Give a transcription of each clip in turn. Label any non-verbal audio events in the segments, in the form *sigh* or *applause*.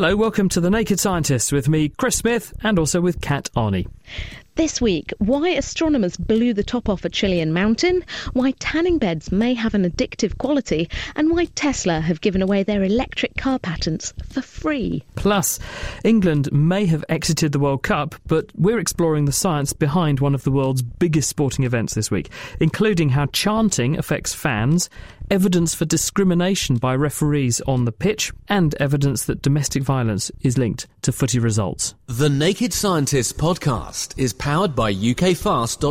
Hello, welcome to The Naked Scientist with me, Chris Smith, and also with Kat Arney. This week, why astronomers blew the top off a Chilean mountain, why tanning beds may have an addictive quality, and why Tesla have given away their electric car patents for free. Plus, England may have exited the World Cup, but we're exploring the science behind one of the world's biggest sporting events this week, including how chanting affects fans, evidence for discrimination by referees on the pitch, and evidence that domestic violence is linked to footy results. The Naked Scientists podcast is powered by ukfast.co.uk.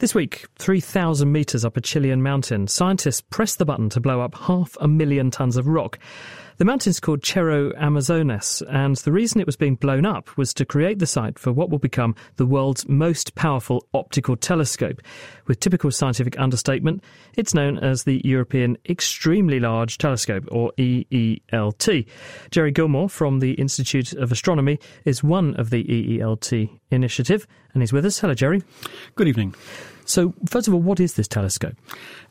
This week, 3,000 metres up a Chilean mountain, scientists pressed the button to blow up half a million tonnes of rock. The mountain's called Cerro Armazones, and the reason it was being blown up was to create the site for what will become the world's most powerful optical telescope. With typical scientific understatement, it's known as the European Extremely Large Telescope, or EELT. Gerry Gilmore from the Institute of Astronomy is one of the EELT initiative, and he's with us. Hello, Gerry. Good evening. So, first of all, what is this telescope?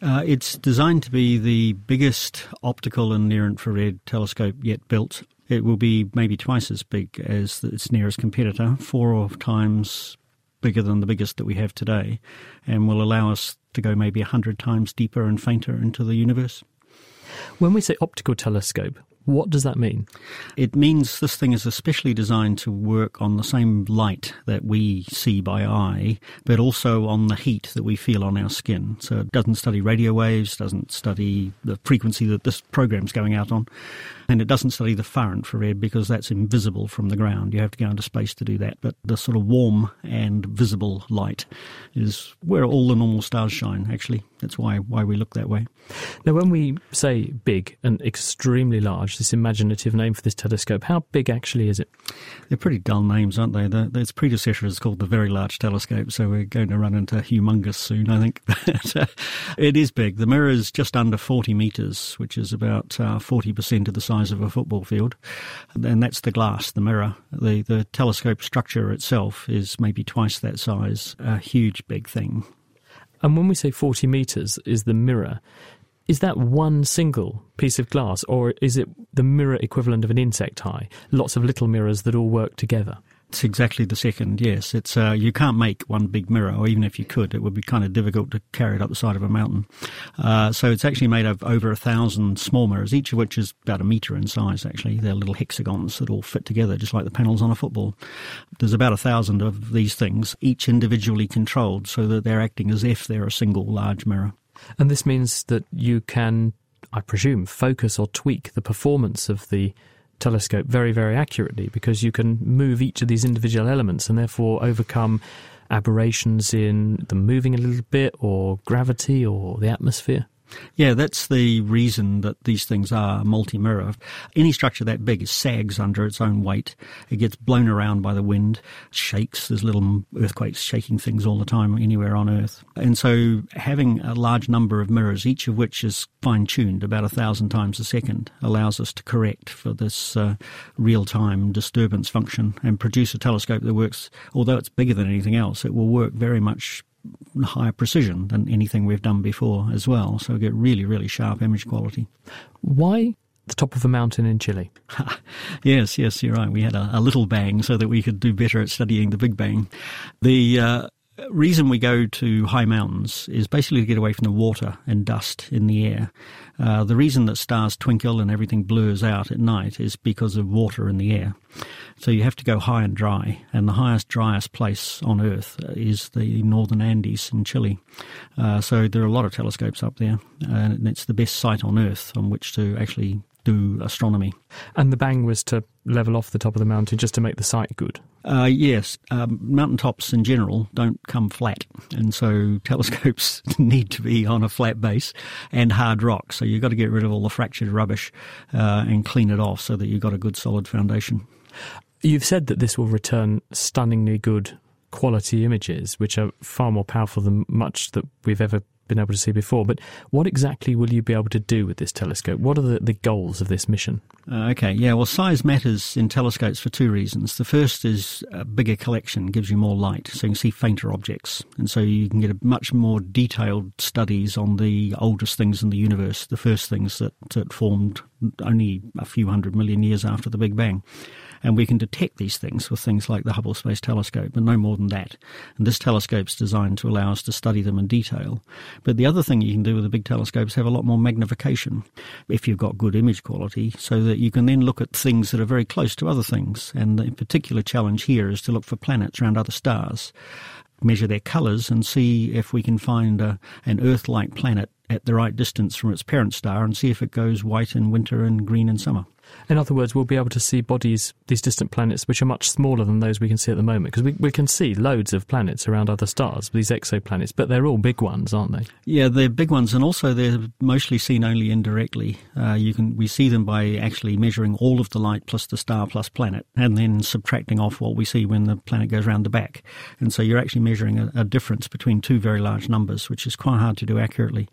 Uh, it's designed to be the biggest optical and near infrared telescope yet built. It will be maybe twice as big as its nearest competitor, four times bigger than the biggest that we have today, and will allow us to go maybe 100 times deeper and fainter into the universe. When we say optical telescope, what does that mean? It means this thing is especially designed to work on the same light that we see by eye, but also on the heat that we feel on our skin. So it doesn't study radio waves, doesn't study the frequency that this program's going out on, and it doesn't study the far infrared because that's invisible from the ground. You have to go into space to do that. But the sort of warm and visible light is where all the normal stars shine, actually. That's why, why we look that way. Now, when we say big and extremely large, this imaginative name for this telescope, how big actually is it? They're pretty dull names, aren't they? The, its predecessor is called the Very Large Telescope, so we're going to run into humongous soon, I think. *laughs* it is big. The mirror is just under 40 metres, which is about uh, 40% of the size of a football field. And that's the glass, the mirror. The, the telescope structure itself is maybe twice that size, a huge, big thing. And when we say 40 metres is the mirror, is that one single piece of glass, or is it the mirror equivalent of an insect eye? Lots of little mirrors that all work together. It's exactly the second. Yes, it's uh, you can't make one big mirror, or even if you could, it would be kind of difficult to carry it up the side of a mountain. Uh, so it's actually made of over a thousand small mirrors, each of which is about a meter in size. Actually, they're little hexagons that all fit together, just like the panels on a football. There's about a thousand of these things, each individually controlled, so that they're acting as if they're a single large mirror. And this means that you can, I presume, focus or tweak the performance of the telescope very, very accurately because you can move each of these individual elements and therefore overcome aberrations in them moving a little bit or gravity or the atmosphere. Yeah, that's the reason that these things are multi-mirror. Any structure that big sags under its own weight. It gets blown around by the wind, shakes. There's little earthquakes shaking things all the time anywhere on Earth. And so having a large number of mirrors, each of which is fine-tuned about a thousand times a second, allows us to correct for this uh, real-time disturbance function and produce a telescope that works, although it's bigger than anything else, it will work very much higher precision than anything we've done before as well. So we get really, really sharp image quality. Why the top of a mountain in Chile? *laughs* yes, yes, you're right. We had a, a, little bang so that we could do better at studying the Big Bang. The uh, reason we go to high mountains is basically to get away from the water and dust in the air. Uh, the reason that stars twinkle and everything blurs out at night is because of water in the air. So you have to go high and dry, and the highest, driest place on Earth is the northern Andes in Chile. Uh, so there are a lot of telescopes up there, and it's the best site on Earth on which to actually do astronomy. And the bang was to level off the top of the mountain just to make the site good? Uh, yes. Um, mountaintops in general don't come flat, and so *laughs* telescopes *laughs* need to be on a flat base and hard rock. So you've got to get rid of all the fractured rubbish uh, and clean it off so that you've got a good solid foundation. You've said that this will return stunningly good quality images, which are far more powerful than much that we've ever been able to see before. But what exactly will you be able to do with this telescope? What are the, the goals of this mission? Uh, okay, yeah, well, size matters in telescopes for two reasons. The first is a bigger collection gives you more light, so you can see fainter objects. And so you can get a much more detailed studies on the oldest things in the universe, the first things that, that formed only a few hundred million years after the Big Bang. And we can detect these things with things like the Hubble Space Telescope, but no more than that. And this telescope's designed to allow us to study them in detail. But the other thing you can do with the big telescopes have a lot more magnification if you've got good image quality, so that you can then look at things that are very close to other things. And the particular challenge here is to look for planets around other stars measure their colours and see if we can find a, an Earth like planet at the right distance from its parent star and see if it goes white in winter and green in summer. In other words, we'll be able to see bodies, these distant planets, which are much smaller than those we can see at the moment, because we, we can see loads of planets around other stars, these exoplanets, but they're all big ones, aren't they? Yeah, they're big ones, and also they're mostly seen only indirectly. Uh, you can we see them by actually measuring all of the light plus the star plus planet, and then subtracting off what we see when the planet goes around the back. And so you're actually measuring a, a difference between two very large numbers, which is quite hard to do accurately.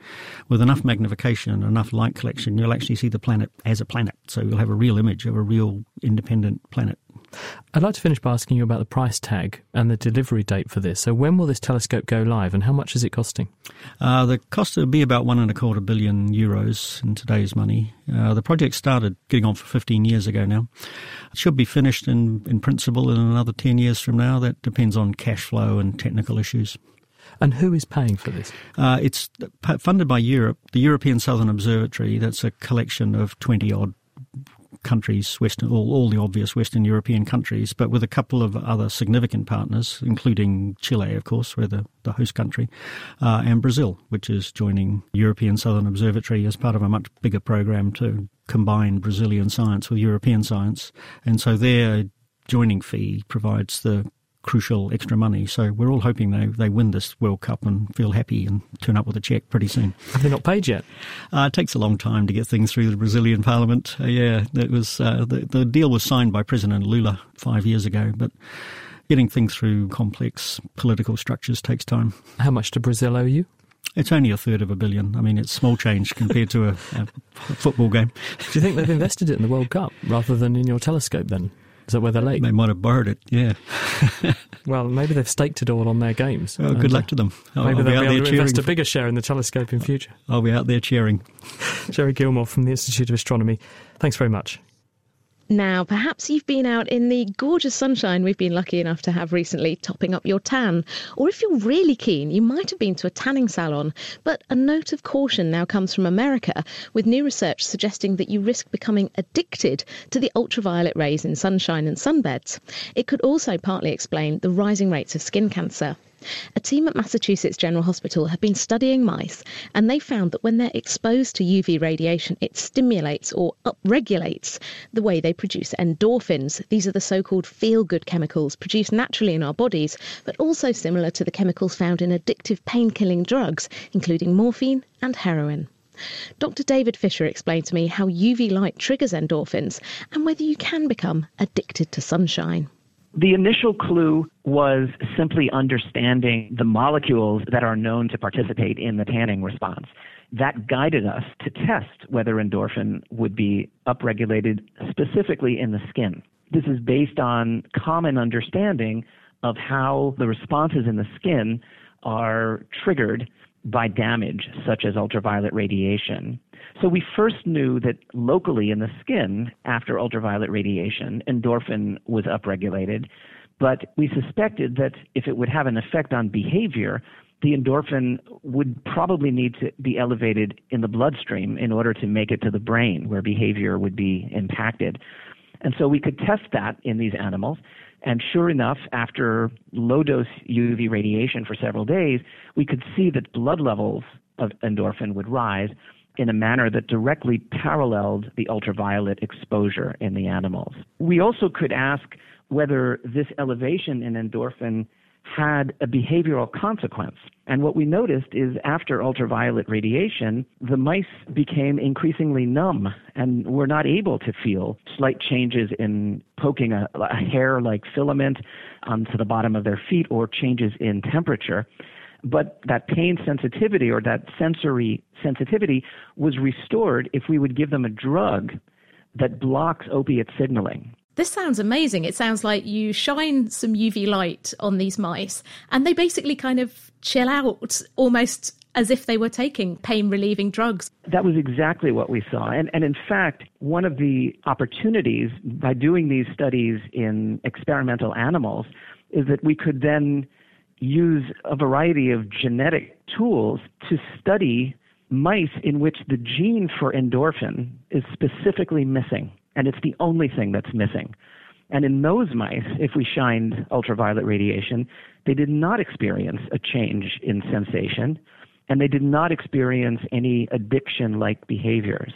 With enough magnification and enough light collection, you'll actually see the planet as a planet. So you'll have a real image of a real independent planet. I'd like to finish by asking you about the price tag and the delivery date for this. So, when will this telescope go live, and how much is it costing? Uh, the cost will be about one and a quarter billion euros in today's money. Uh, the project started getting on for 15 years ago now. It should be finished in, in principle in another 10 years from now. That depends on cash flow and technical issues. And who is paying for this? Uh, it's funded by Europe, the European Southern Observatory. That's a collection of 20 odd countries, Western, all, all, the obvious Western European countries, but with a couple of other significant partners, including Chile, of course, we're the, the host country, uh, and Brazil, which is joining European Southern Observatory as part of a much bigger program to combine Brazilian science with European science. And so their joining fee provides the crucial extra money. So we're all hoping they, they win this World Cup and feel happy and turn up with a cheque pretty soon. Have they not paid yet? Uh, it takes a long time to get things through the Brazilian Parliament. Uh, yeah, it was uh, the, the deal was signed by President Lula five years ago, but getting things through complex political structures takes time. How much do Brazil owe you? It's only a third of a billion. I mean, it's small change compared to a, a football game. Do you think they've invested it in the World Cup rather than in your telescope then? Is that where they're late? They might have borrowed it, yeah. *laughs* well, maybe they've staked it all on their games. Oh, good luck to them. Uh, I'll, maybe I'll they'll be, be able to invest a bigger share in the telescope in uh, future. I'll be out there cheering. *laughs* Gerry Gilmore from the Institute of Astronomy, thanks very much. Now, perhaps you've been out in the gorgeous sunshine we've been lucky enough to have recently, topping up your tan. Or if you're really keen, you might have been to a tanning salon. But a note of caution now comes from America, with new research suggesting that you risk becoming addicted to the ultraviolet rays in sunshine and sunbeds. It could also partly explain the rising rates of skin cancer. A team at Massachusetts General Hospital have been studying mice, and they found that when they're exposed to UV radiation, it stimulates or upregulates the way they produce endorphins. These are the so called feel good chemicals produced naturally in our bodies, but also similar to the chemicals found in addictive pain killing drugs, including morphine and heroin. Dr. David Fisher explained to me how UV light triggers endorphins and whether you can become addicted to sunshine. The initial clue was simply understanding the molecules that are known to participate in the tanning response. That guided us to test whether endorphin would be upregulated specifically in the skin. This is based on common understanding of how the responses in the skin are triggered by damage, such as ultraviolet radiation. So we first knew that locally in the skin, after ultraviolet radiation, endorphin was upregulated. But we suspected that if it would have an effect on behavior, the endorphin would probably need to be elevated in the bloodstream in order to make it to the brain where behavior would be impacted. And so we could test that in these animals. And sure enough, after low dose UV radiation for several days, we could see that blood levels of endorphin would rise in a manner that directly paralleled the ultraviolet exposure in the animals. We also could ask whether this elevation in endorphin had a behavioral consequence. And what we noticed is after ultraviolet radiation, the mice became increasingly numb and were not able to feel slight changes in poking a, a hair like filament onto the bottom of their feet or changes in temperature. but that pain sensitivity or that sensory sensitivity was restored if we would give them a drug that blocks opiate signaling. This sounds amazing. It sounds like you shine some UV light on these mice and they basically kind of chill out almost as if they were taking pain relieving drugs. That was exactly what we saw. And, and in fact, one of the opportunities by doing these studies in experimental animals is that we could then use a variety of genetic tools to study mice in which the gene for endorphin is specifically missing, and it's the only thing that's missing. And in those mice, if we shined ultraviolet radiation, they did not experience a change in sensation, and they did not experience any addiction like behaviors.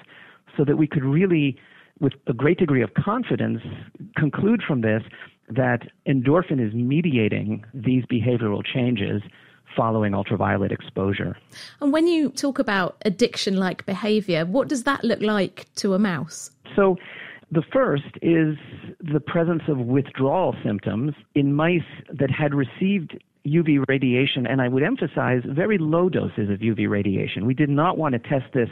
So that we could really, with a great degree of confidence, conclude from this that endorphin is mediating these behavioral changes following ultraviolet exposure. And when you talk about addiction like behavior, what does that look like to a mouse? So, the first is the presence of withdrawal symptoms in mice that had received UV radiation, and I would emphasize very low doses of UV radiation. We did not want to test this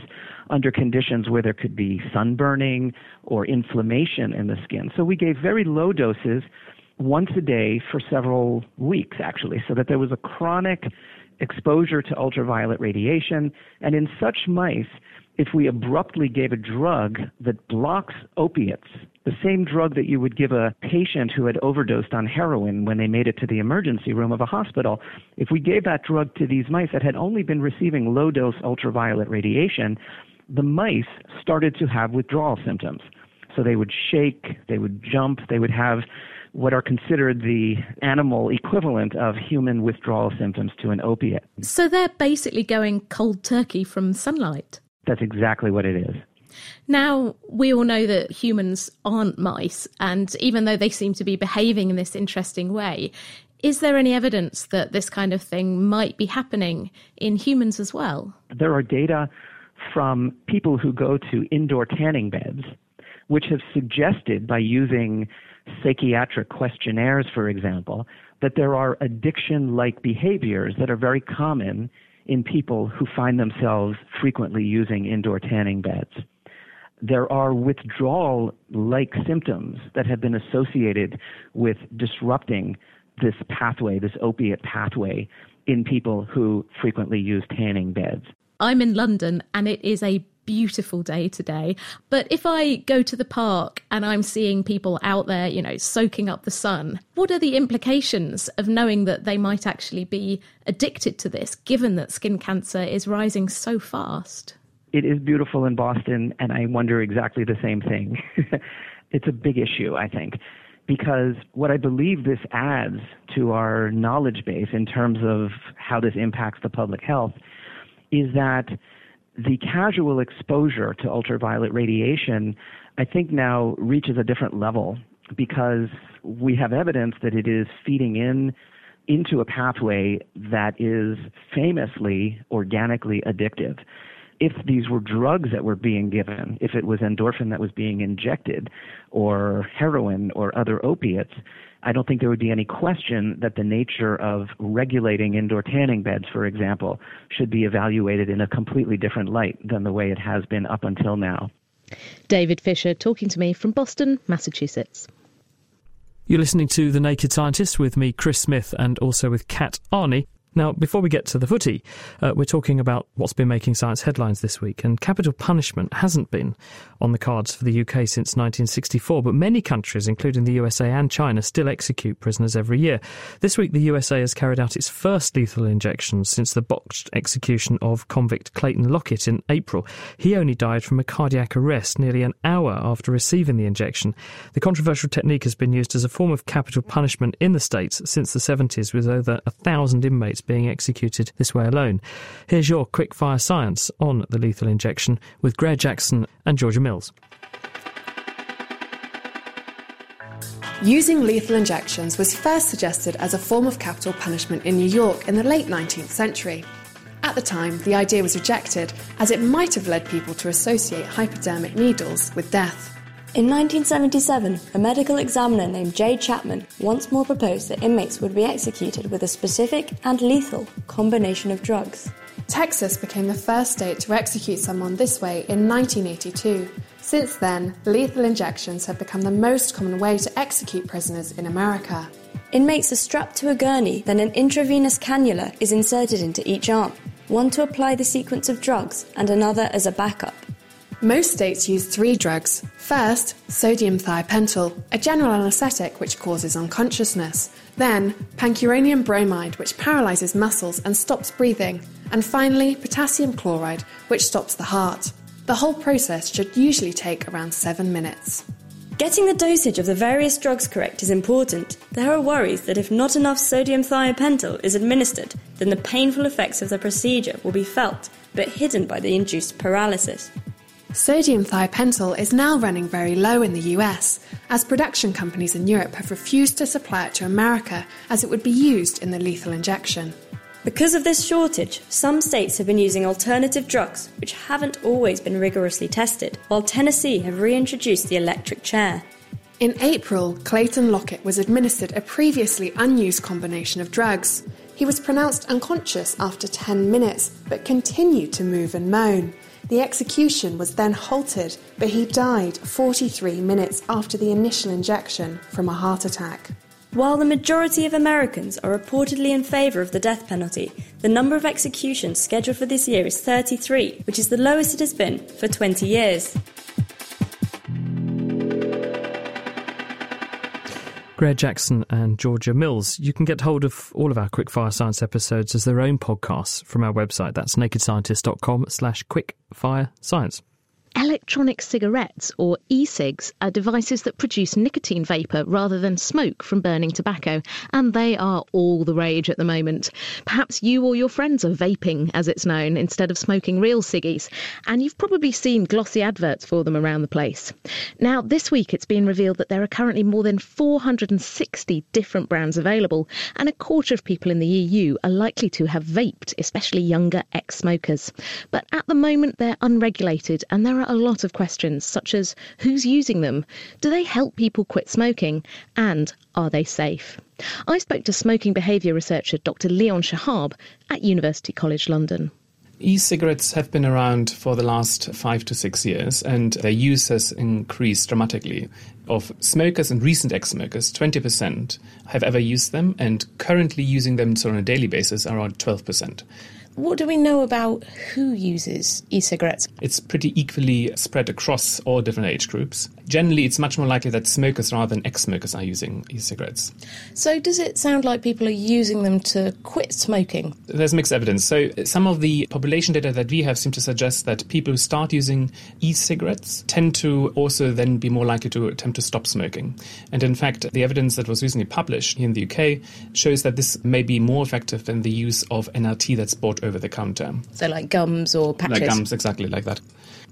under conditions where there could be sunburning or inflammation in the skin. So we gave very low doses once a day for several weeks, actually, so that there was a chronic exposure to ultraviolet radiation. And in such mice, if we abruptly gave a drug that blocks opiates, the same drug that you would give a patient who had overdosed on heroin when they made it to the emergency room of a hospital, if we gave that drug to these mice that had only been receiving low dose ultraviolet radiation, the mice started to have withdrawal symptoms. So they would shake, they would jump, they would have what are considered the animal equivalent of human withdrawal symptoms to an opiate. So they're basically going cold turkey from sunlight. That's exactly what it is. Now, we all know that humans aren't mice, and even though they seem to be behaving in this interesting way, is there any evidence that this kind of thing might be happening in humans as well? There are data from people who go to indoor tanning beds, which have suggested by using psychiatric questionnaires, for example, that there are addiction like behaviors that are very common in people who find themselves frequently using indoor tanning beds. There are withdrawal like symptoms that have been associated with disrupting this pathway, this opiate pathway, in people who frequently use tanning beds. I'm in London and it is a beautiful day today. But if I go to the park and I'm seeing people out there, you know, soaking up the sun, what are the implications of knowing that they might actually be addicted to this, given that skin cancer is rising so fast? It is beautiful in Boston, and I wonder exactly the same thing. *laughs* it's a big issue, I think because what I believe this adds to our knowledge base in terms of how this impacts the public health is that the casual exposure to ultraviolet radiation, I think now reaches a different level because we have evidence that it is feeding in into a pathway that is famously organically addictive. If these were drugs that were being given, if it was endorphin that was being injected, or heroin or other opiates, I don't think there would be any question that the nature of regulating indoor tanning beds, for example, should be evaluated in a completely different light than the way it has been up until now. David Fisher talking to me from Boston, Massachusetts. You're listening to The Naked Scientist with me, Chris Smith, and also with Kat Arney. Now, before we get to the footy, uh, we're talking about what's been making science headlines this week, and capital punishment hasn't been on the cards for the UK since 1964, but many countries, including the USA and China, still execute prisoners every year. This week, the USA has carried out its first lethal injection since the botched execution of convict Clayton Lockett in April. He only died from a cardiac arrest nearly an hour after receiving the injection. The controversial technique has been used as a form of capital punishment in the States since the 70s, with over a thousand inmates being executed this way alone. Here's your quick fire science on the lethal injection with Greg Jackson and Georgia Mills. Using lethal injections was first suggested as a form of capital punishment in New York in the late 19th century. At the time, the idea was rejected as it might have led people to associate hypodermic needles with death. In 1977, a medical examiner named J. Chapman once more proposed that inmates would be executed with a specific and lethal combination of drugs. Texas became the first state to execute someone this way in 1982. Since then, lethal injections have become the most common way to execute prisoners in America. Inmates are strapped to a gurney, then an intravenous cannula is inserted into each arm, one to apply the sequence of drugs and another as a backup. Most states use three drugs. First, sodium thiopental, a general anaesthetic which causes unconsciousness. Then, pancuronium bromide, which paralyzes muscles and stops breathing. And finally, potassium chloride, which stops the heart. The whole process should usually take around seven minutes. Getting the dosage of the various drugs correct is important. There are worries that if not enough sodium thiopental is administered, then the painful effects of the procedure will be felt, but hidden by the induced paralysis. Sodium thiopental is now running very low in the US, as production companies in Europe have refused to supply it to America as it would be used in the lethal injection. Because of this shortage, some states have been using alternative drugs which haven't always been rigorously tested, while Tennessee have reintroduced the electric chair. In April, Clayton Lockett was administered a previously unused combination of drugs. He was pronounced unconscious after 10 minutes, but continued to move and moan. The execution was then halted, but he died 43 minutes after the initial injection from a heart attack. While the majority of Americans are reportedly in favour of the death penalty, the number of executions scheduled for this year is 33, which is the lowest it has been for 20 years. Greer Jackson and Georgia Mills. You can get hold of all of our Quickfire Science episodes as their own podcasts from our website. That's nakedscientist.com slash quickfire science. Electronic cigarettes, or e cigs, are devices that produce nicotine vapour rather than smoke from burning tobacco, and they are all the rage at the moment. Perhaps you or your friends are vaping, as it's known, instead of smoking real ciggies, and you've probably seen glossy adverts for them around the place. Now, this week it's been revealed that there are currently more than 460 different brands available, and a quarter of people in the EU are likely to have vaped, especially younger ex smokers. But at the moment, they're unregulated, and there are a lot of questions, such as who's using them? Do they help people quit smoking? And are they safe? I spoke to smoking behaviour researcher Dr. Leon Shahab at University College London. E cigarettes have been around for the last five to six years, and their use has increased dramatically. Of smokers and recent ex smokers, 20% have ever used them, and currently using them on a daily basis, are around 12%. What do we know about who uses e cigarettes? It's pretty equally spread across all different age groups. Generally, it's much more likely that smokers rather than ex smokers are using e cigarettes. So, does it sound like people are using them to quit smoking? There's mixed evidence. So, some of the population data that we have seem to suggest that people who start using e cigarettes tend to also then be more likely to attempt to stop smoking. And in fact, the evidence that was recently published in the UK shows that this may be more effective than the use of NRT that's bought over the counter. So, like gums or patches? Like gums, exactly like that.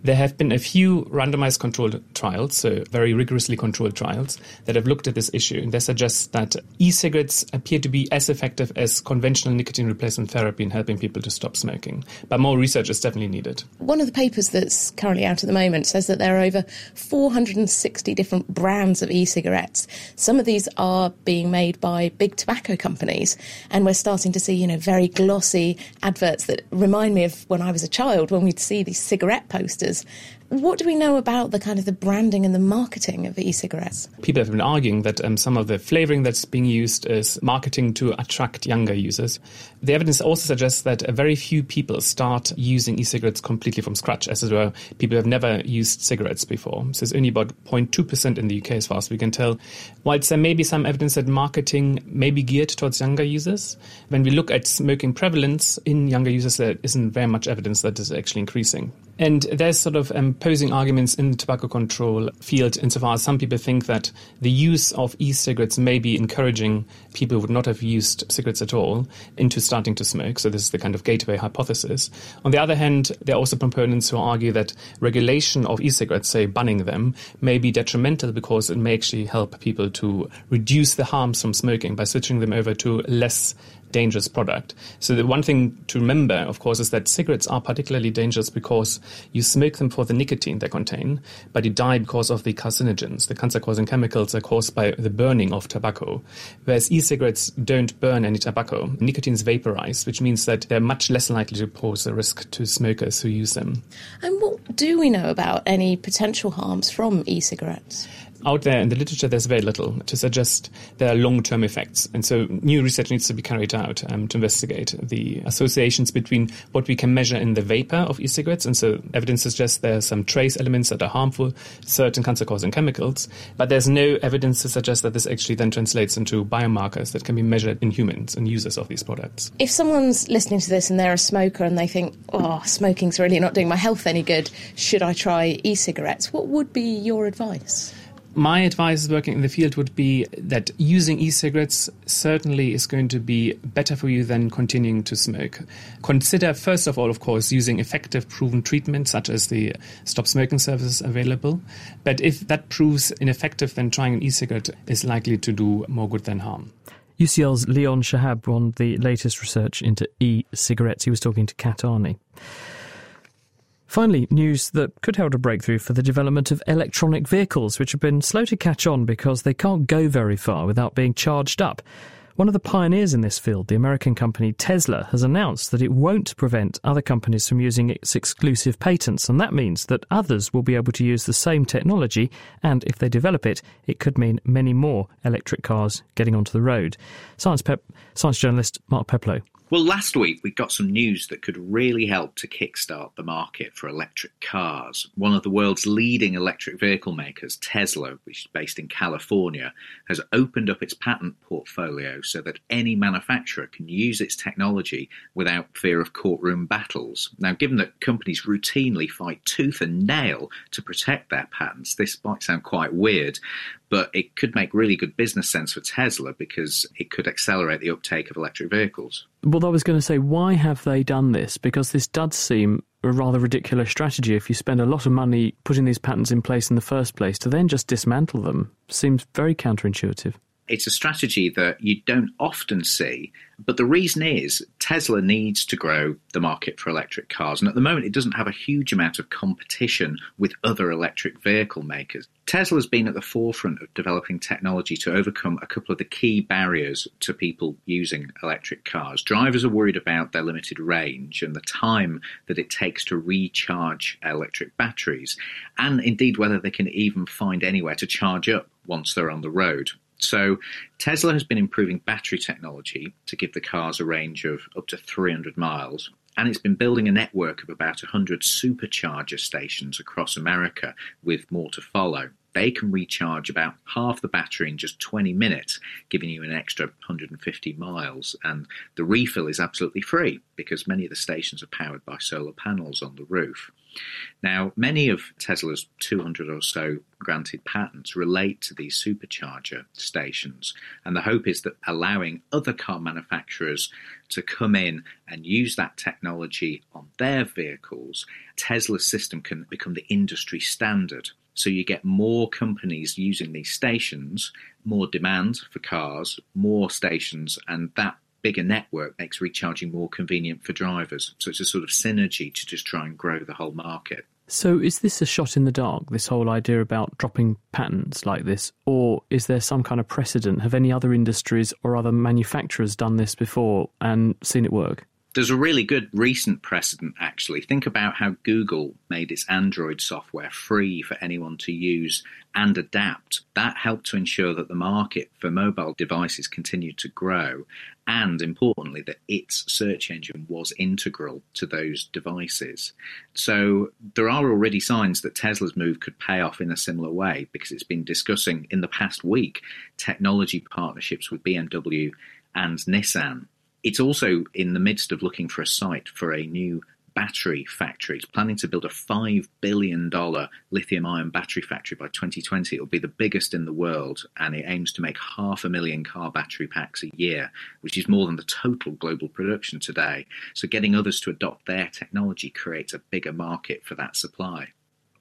There have been a few randomized controlled trials, so very rigorously controlled trials, that have looked at this issue. And they suggest that e cigarettes appear to be as effective as conventional nicotine replacement therapy in helping people to stop smoking. But more research is definitely needed. One of the papers that's currently out at the moment says that there are over 460 different brands of e cigarettes. Some of these are being made by big tobacco companies, and we're starting to see, you know, very glossy adverts that remind me of when I was a child when we'd see these cigarette posters is what do we know about the kind of the branding and the marketing of e-cigarettes? People have been arguing that um, some of the flavoring that's being used is marketing to attract younger users. The evidence also suggests that very few people start using e-cigarettes completely from scratch, as it were. People have never used cigarettes before. So it's only about 0.2% in the UK, as far as we can tell. Whilst there may be some evidence that marketing may be geared towards younger users, when we look at smoking prevalence in younger users, there isn't very much evidence that is actually increasing. And there's sort of um, opposing arguments in the tobacco control field insofar as some people think that the use of e-cigarettes may be encouraging people who would not have used cigarettes at all into starting to smoke. So this is the kind of gateway hypothesis. On the other hand, there are also proponents who argue that regulation of e-cigarettes, say banning them, may be detrimental because it may actually help people to reduce the harms from smoking by switching them over to less dangerous product. So the one thing to remember, of course, is that cigarettes are particularly dangerous because you smoke them for the nicotine they contain, but you die because of the carcinogens. The cancer-causing chemicals are caused by the burning of tobacco, whereas e-cigarettes don't burn any tobacco. Nicotine is vaporized, which means that they're much less likely to pose a risk to smokers who use them. And what do we know about any potential harms from e-cigarettes? Out there in the literature, there's very little to suggest there are long term effects. And so new research needs to be carried out um, to investigate the associations between what we can measure in the vapor of e cigarettes. And so evidence suggests there are some trace elements that are harmful, certain cancer causing chemicals, but there's no evidence to suggest that this actually then translates into biomarkers that can be measured in humans and users of these products. If someone's listening to this and they're a smoker and they think, oh, smoking's really not doing my health any good, should I try e cigarettes? What would be your advice? My advice working in the field would be that using e-cigarettes certainly is going to be better for you than continuing to smoke. Consider first of all, of course, using effective proven treatments such as the stop smoking services available. But if that proves ineffective, then trying an e-cigarette is likely to do more good than harm. UCL's Leon Shahab on the latest research into e-cigarettes. He was talking to Kat Arney. Finally, news that could herald a breakthrough for the development of electronic vehicles, which have been slow to catch on because they can't go very far without being charged up. One of the pioneers in this field, the American company Tesla, has announced that it won't prevent other companies from using its exclusive patents, and that means that others will be able to use the same technology, and if they develop it, it could mean many more electric cars getting onto the road. Science, Pep- science journalist Mark Peplow. Well, last week we got some news that could really help to kickstart the market for electric cars. One of the world's leading electric vehicle makers, Tesla, which is based in California, has opened up its patent portfolio so that any manufacturer can use its technology without fear of courtroom battles. Now, given that companies routinely fight tooth and nail to protect their patents, this might sound quite weird, but it could make really good business sense for Tesla because it could accelerate the uptake of electric vehicles. Well, I was going to say, why have they done this? Because this does seem a rather ridiculous strategy. If you spend a lot of money putting these patents in place in the first place, to then just dismantle them seems very counterintuitive. It's a strategy that you don't often see, but the reason is Tesla needs to grow the market for electric cars. And at the moment, it doesn't have a huge amount of competition with other electric vehicle makers. Tesla's been at the forefront of developing technology to overcome a couple of the key barriers to people using electric cars. Drivers are worried about their limited range and the time that it takes to recharge electric batteries, and indeed whether they can even find anywhere to charge up once they're on the road. So Tesla has been improving battery technology to give the cars a range of up to 300 miles. And it's been building a network of about 100 supercharger stations across America, with more to follow. They can recharge about half the battery in just 20 minutes, giving you an extra 150 miles. And the refill is absolutely free because many of the stations are powered by solar panels on the roof. Now, many of Tesla's 200 or so granted patents relate to these supercharger stations, and the hope is that allowing other car manufacturers to come in and use that technology on their vehicles, Tesla's system can become the industry standard. So you get more companies using these stations, more demand for cars, more stations, and that bigger network makes recharging more convenient for drivers. So it's a sort of synergy to just try and grow the whole market. So, is this a shot in the dark, this whole idea about dropping patents like this? Or is there some kind of precedent? Have any other industries or other manufacturers done this before and seen it work? There's a really good recent precedent, actually. Think about how Google made its Android software free for anyone to use and adapt. That helped to ensure that the market for mobile devices continued to grow, and importantly, that its search engine was integral to those devices. So there are already signs that Tesla's move could pay off in a similar way because it's been discussing in the past week technology partnerships with BMW and Nissan it's also in the midst of looking for a site for a new battery factory. It's planning to build a $5 billion lithium ion battery factory by 2020. It'll be the biggest in the world, and it aims to make half a million car battery packs a year, which is more than the total global production today. So, getting others to adopt their technology creates a bigger market for that supply.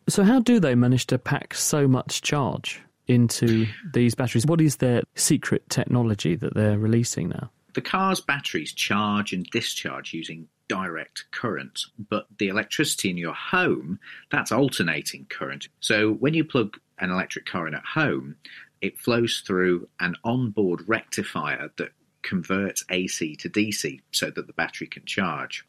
So, how do they manage to pack so much charge into these batteries? What is their secret technology that they're releasing now? The car's batteries charge and discharge using direct current, but the electricity in your home, that's alternating current. So when you plug an electric car in at home, it flows through an onboard rectifier that converts AC to DC so that the battery can charge.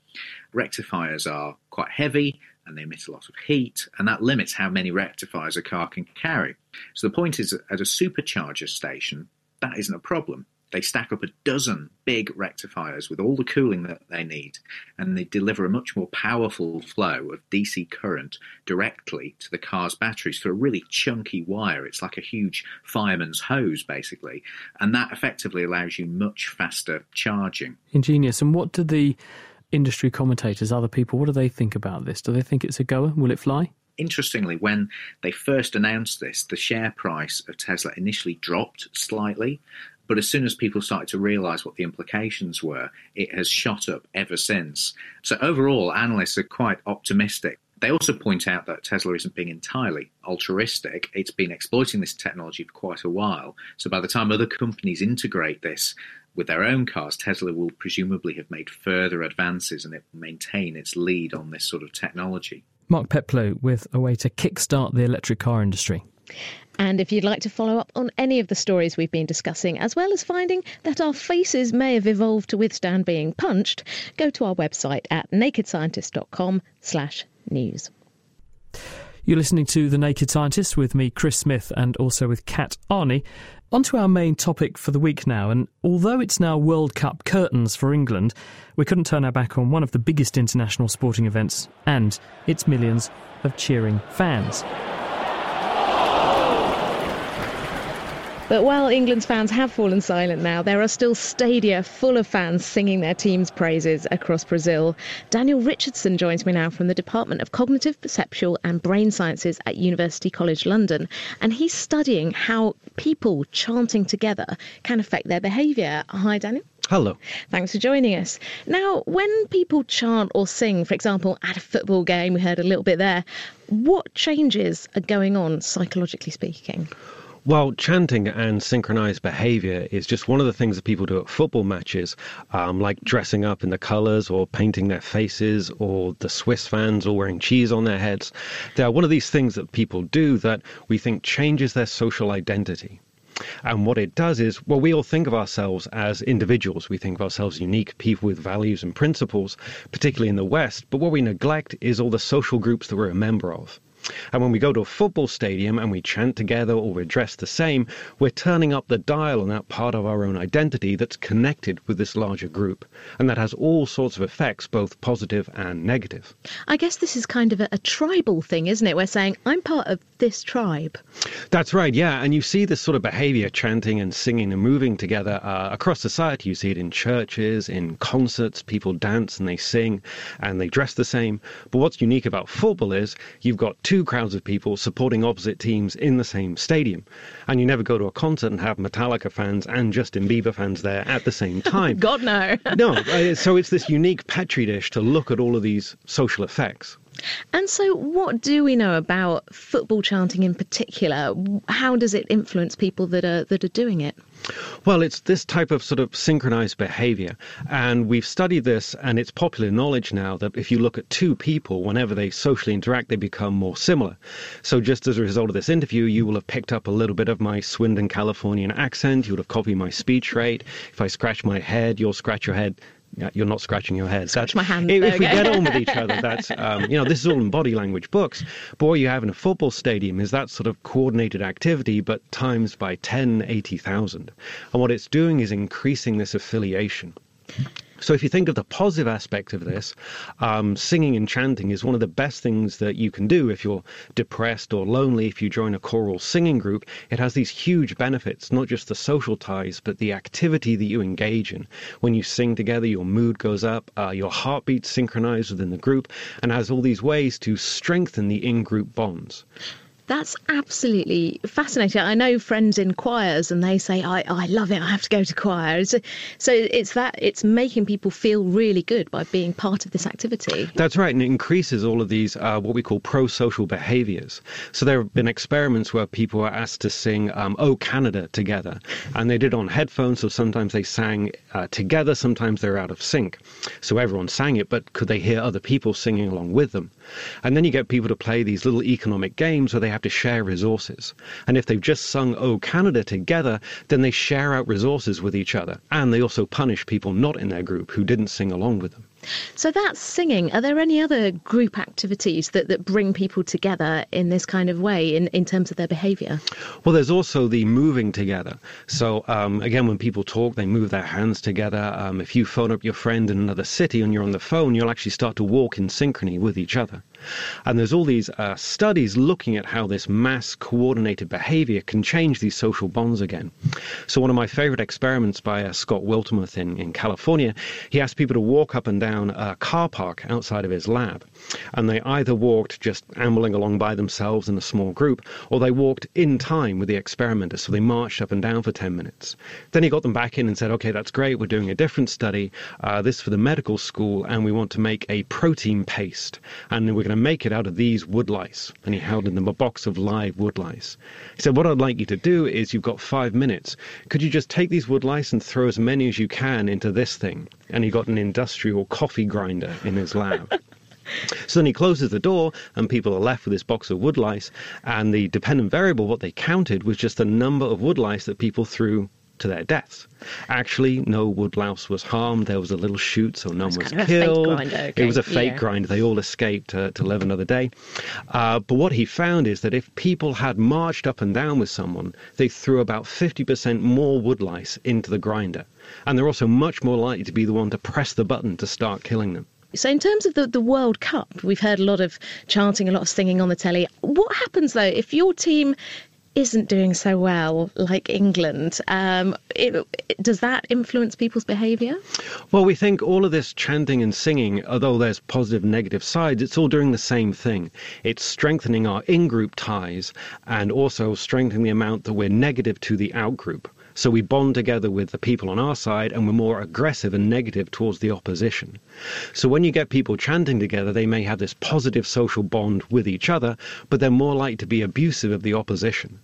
Rectifiers are quite heavy and they emit a lot of heat, and that limits how many rectifiers a car can carry. So the point is, at a supercharger station, that isn't a problem. They stack up a dozen big rectifiers with all the cooling that they need, and they deliver a much more powerful flow of DC current directly to the car's batteries through a really chunky wire. It's like a huge fireman's hose, basically, and that effectively allows you much faster charging. Ingenious. And what do the industry commentators, other people, what do they think about this? Do they think it's a goer? Will it fly? Interestingly, when they first announced this, the share price of Tesla initially dropped slightly, but as soon as people started to realize what the implications were, it has shot up ever since. So overall, analysts are quite optimistic. They also point out that Tesla isn't being entirely altruistic. It's been exploiting this technology for quite a while. So by the time other companies integrate this with their own cars, Tesla will presumably have made further advances and it will maintain its lead on this sort of technology. Mark Peplow with a way to kickstart the electric car industry. And if you'd like to follow up on any of the stories we've been discussing, as well as finding that our faces may have evolved to withstand being punched, go to our website at nakedscientist.com slash news. You're listening to The Naked Scientist with me, Chris Smith, and also with Kat Arney. On to our main topic for the week now, and although it's now World Cup curtains for England, we couldn't turn our back on one of the biggest international sporting events and its millions of cheering fans. But while England's fans have fallen silent now, there are still stadia full of fans singing their team's praises across Brazil. Daniel Richardson joins me now from the Department of Cognitive, Perceptual and Brain Sciences at University College London, and he's studying how people chanting together can affect their behaviour. Hi, Daniel. Hello. Thanks for joining us. Now, when people chant or sing, for example, at a football game, we heard a little bit there, what changes are going on psychologically speaking? Well, chanting and synchronized behavior is just one of the things that people do at football matches, um, like dressing up in the colors or painting their faces, or the Swiss fans all wearing cheese on their heads. They're one of these things that people do that we think changes their social identity. And what it does is, well, we all think of ourselves as individuals. We think of ourselves unique people with values and principles, particularly in the West. But what we neglect is all the social groups that we're a member of. And when we go to a football stadium and we chant together or we're dressed the same, we're turning up the dial on that part of our own identity that's connected with this larger group. And that has all sorts of effects, both positive and negative. I guess this is kind of a, a tribal thing, isn't it? We're saying, I'm part of this tribe. That's right, yeah. And you see this sort of behavior, chanting and singing and moving together uh, across society. You see it in churches, in concerts, people dance and they sing and they dress the same. But what's unique about football is you've got two two crowds of people supporting opposite teams in the same stadium. And you never go to a concert and have Metallica fans and Justin Bieber fans there at the same *laughs* time. God, no. *laughs* no. Uh, so it's this unique petri dish to look at all of these social effects. And so, what do we know about football chanting in particular? How does it influence people that are that are doing it? Well, it's this type of sort of synchronized behavior. And we've studied this, and it's popular knowledge now that if you look at two people, whenever they socially interact, they become more similar. So, just as a result of this interview, you will have picked up a little bit of my Swindon Californian accent. You would have copied my speech rate. If I scratch my head, you'll scratch your head you're not scratching your head. Scratch that's, my hand. If, if we get on with each *laughs* other, that's um, you know this is all in body language books. But what you have in a football stadium is that sort of coordinated activity, but times by 10, 80,000. And what it's doing is increasing this affiliation. So, if you think of the positive aspect of this, um, singing and chanting is one of the best things that you can do if you're depressed or lonely. If you join a choral singing group, it has these huge benefits, not just the social ties, but the activity that you engage in. When you sing together, your mood goes up, uh, your heartbeat synchronized within the group, and has all these ways to strengthen the in group bonds. That's absolutely fascinating. I know friends in choirs and they say, I, I love it, I have to go to choir. So, so it's that, it's making people feel really good by being part of this activity. That's right, and it increases all of these, uh, what we call pro social behaviors. So there have been experiments where people were asked to sing um, Oh Canada together, and they did on headphones, so sometimes they sang uh, together, sometimes they're out of sync. So everyone sang it, but could they hear other people singing along with them? And then you get people to play these little economic games where they have to share resources. And if they've just sung Oh Canada together, then they share out resources with each other. And they also punish people not in their group who didn't sing along with them. So that's singing. Are there any other group activities that, that bring people together in this kind of way in, in terms of their behaviour? Well, there's also the moving together. So, um, again, when people talk, they move their hands together. Um, if you phone up your friend in another city and you're on the phone, you'll actually start to walk in synchrony with each other. And there's all these uh, studies looking at how this mass coordinated behavior can change these social bonds again. So, one of my favorite experiments by uh, Scott Wiltermuth in, in California, he asked people to walk up and down a car park outside of his lab. And they either walked just ambling along by themselves in a small group, or they walked in time with the experimenters. So they marched up and down for 10 minutes. Then he got them back in and said, okay, that's great. We're doing a different study. Uh, this for the medical school, and we want to make a protein paste. And we're going to make it out of these wood lice. And he held in them a box of live wood lice. He said, What I'd like you to do is you've got five minutes. Could you just take these wood lice and throw as many as you can into this thing? And he got an industrial coffee grinder in his lab. So then he closes the door, and people are left with this box of woodlice. And the dependent variable, what they counted, was just the number of woodlice that people threw to their deaths. Actually, no woodlouse was harmed. There was a little shoot, so no one was killed. Okay. It was a fake yeah. grind. They all escaped uh, to live another day. Uh, but what he found is that if people had marched up and down with someone, they threw about 50% more woodlice into the grinder. And they're also much more likely to be the one to press the button to start killing them. So, in terms of the, the World Cup, we've heard a lot of chanting, a lot of singing on the telly. What happens though if your team isn't doing so well, like England? Um, it, does that influence people's behaviour? Well, we think all of this chanting and singing, although there's positive and negative sides, it's all doing the same thing. It's strengthening our in group ties and also strengthening the amount that we're negative to the out group. So we bond together with the people on our side and we're more aggressive and negative towards the opposition. So when you get people chanting together, they may have this positive social bond with each other, but they're more likely to be abusive of the opposition.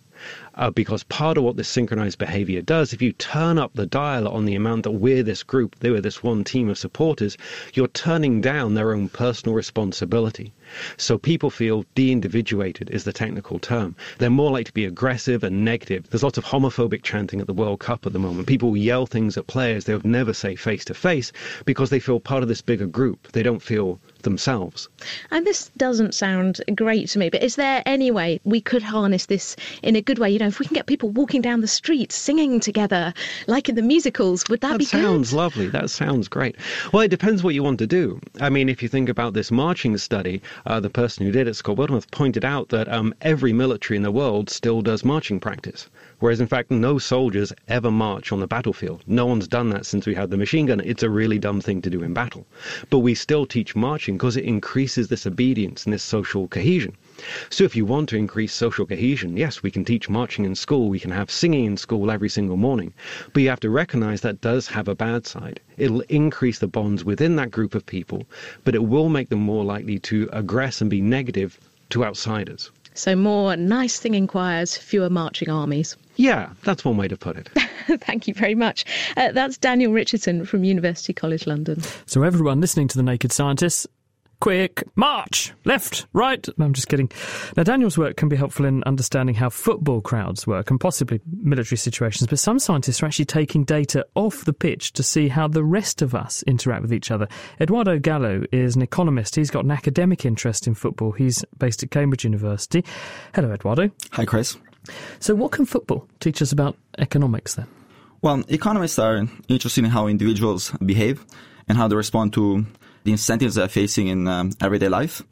Uh, because part of what this synchronized behavior does, if you turn up the dial on the amount that we're this group, they were this one team of supporters, you're turning down their own personal responsibility. So people feel de-individuated is the technical term. They're more likely to be aggressive and negative. There's lots of homophobic chanting at the World Cup at the moment. People yell things at players they would never say face to face because they feel part of this bigger group. They don't feel themselves. And this doesn't sound great to me, but is there any way we could harness this in a good way? You know, if we can get people walking down the street singing together, like in the musicals, would that, That be good? That sounds lovely. That sounds great. Well, it depends what you want to do. I mean, if you think about this marching study, uh, the person who did it, Scott Wiltermuth, pointed out that um, every military in the world still does marching practice. Whereas, in fact, no soldiers ever march on the battlefield. No one's done that since we had the machine gun. It's a really dumb thing to do in battle. But we still teach marching because it increases this obedience and this social cohesion. So if you want to increase social cohesion, yes, we can teach marching in school, we can have singing in school every single morning. But you have to recognize that does have a bad side. It'll increase the bonds within that group of people, but it will make them more likely to aggress and be negative to outsiders. So more nice singing choirs, fewer marching armies. Yeah, that's one way to put it. *laughs* Thank you very much. Uh, that's Daniel Richardson from University College London. So, everyone listening to The Naked Scientists, quick march! Left, right. No, I'm just kidding. Now, Daniel's work can be helpful in understanding how football crowds work and possibly military situations, but some scientists are actually taking data off the pitch to see how the rest of us interact with each other. Edoardo Gallo is an economist. He's got an academic interest in football. He's based at Cambridge University. Hello, Edoardo. Hi, Chris. So, what can football teach us about economics then? Well, economists are interested in how individuals behave and how they respond to the incentives they're facing in um, everyday life.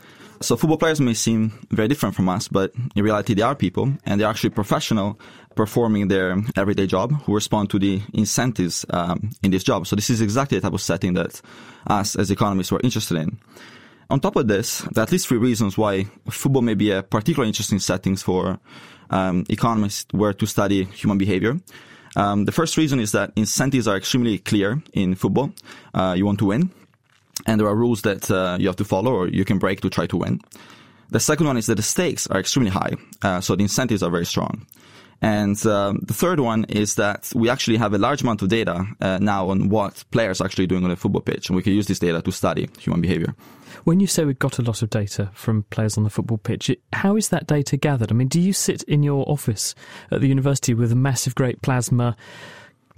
So football players may seem very different from us, but in reality they are people and they're actually professional performing their everyday job who respond to the incentives um, in this job. So this is exactly the type of setting that us as economists were interested in. On top of this, there are at least three reasons why football may be a particularly interesting settings for um, economists were to study human behavior. Um, the first reason is that incentives are extremely clear in football. Uh, you want to win, and there are rules that uh, you have to follow or you can break to try to win. The second one is that the stakes are extremely high, uh, so the incentives are very strong. And um, the third one is that we actually have a large amount of data uh, now on what players are actually doing on a football pitch, and we can use this data to study human behavior. When you say we've got a lot of data from players on the football pitch, how is that data gathered? I mean, do you sit in your office at the university with a massive, great plasma?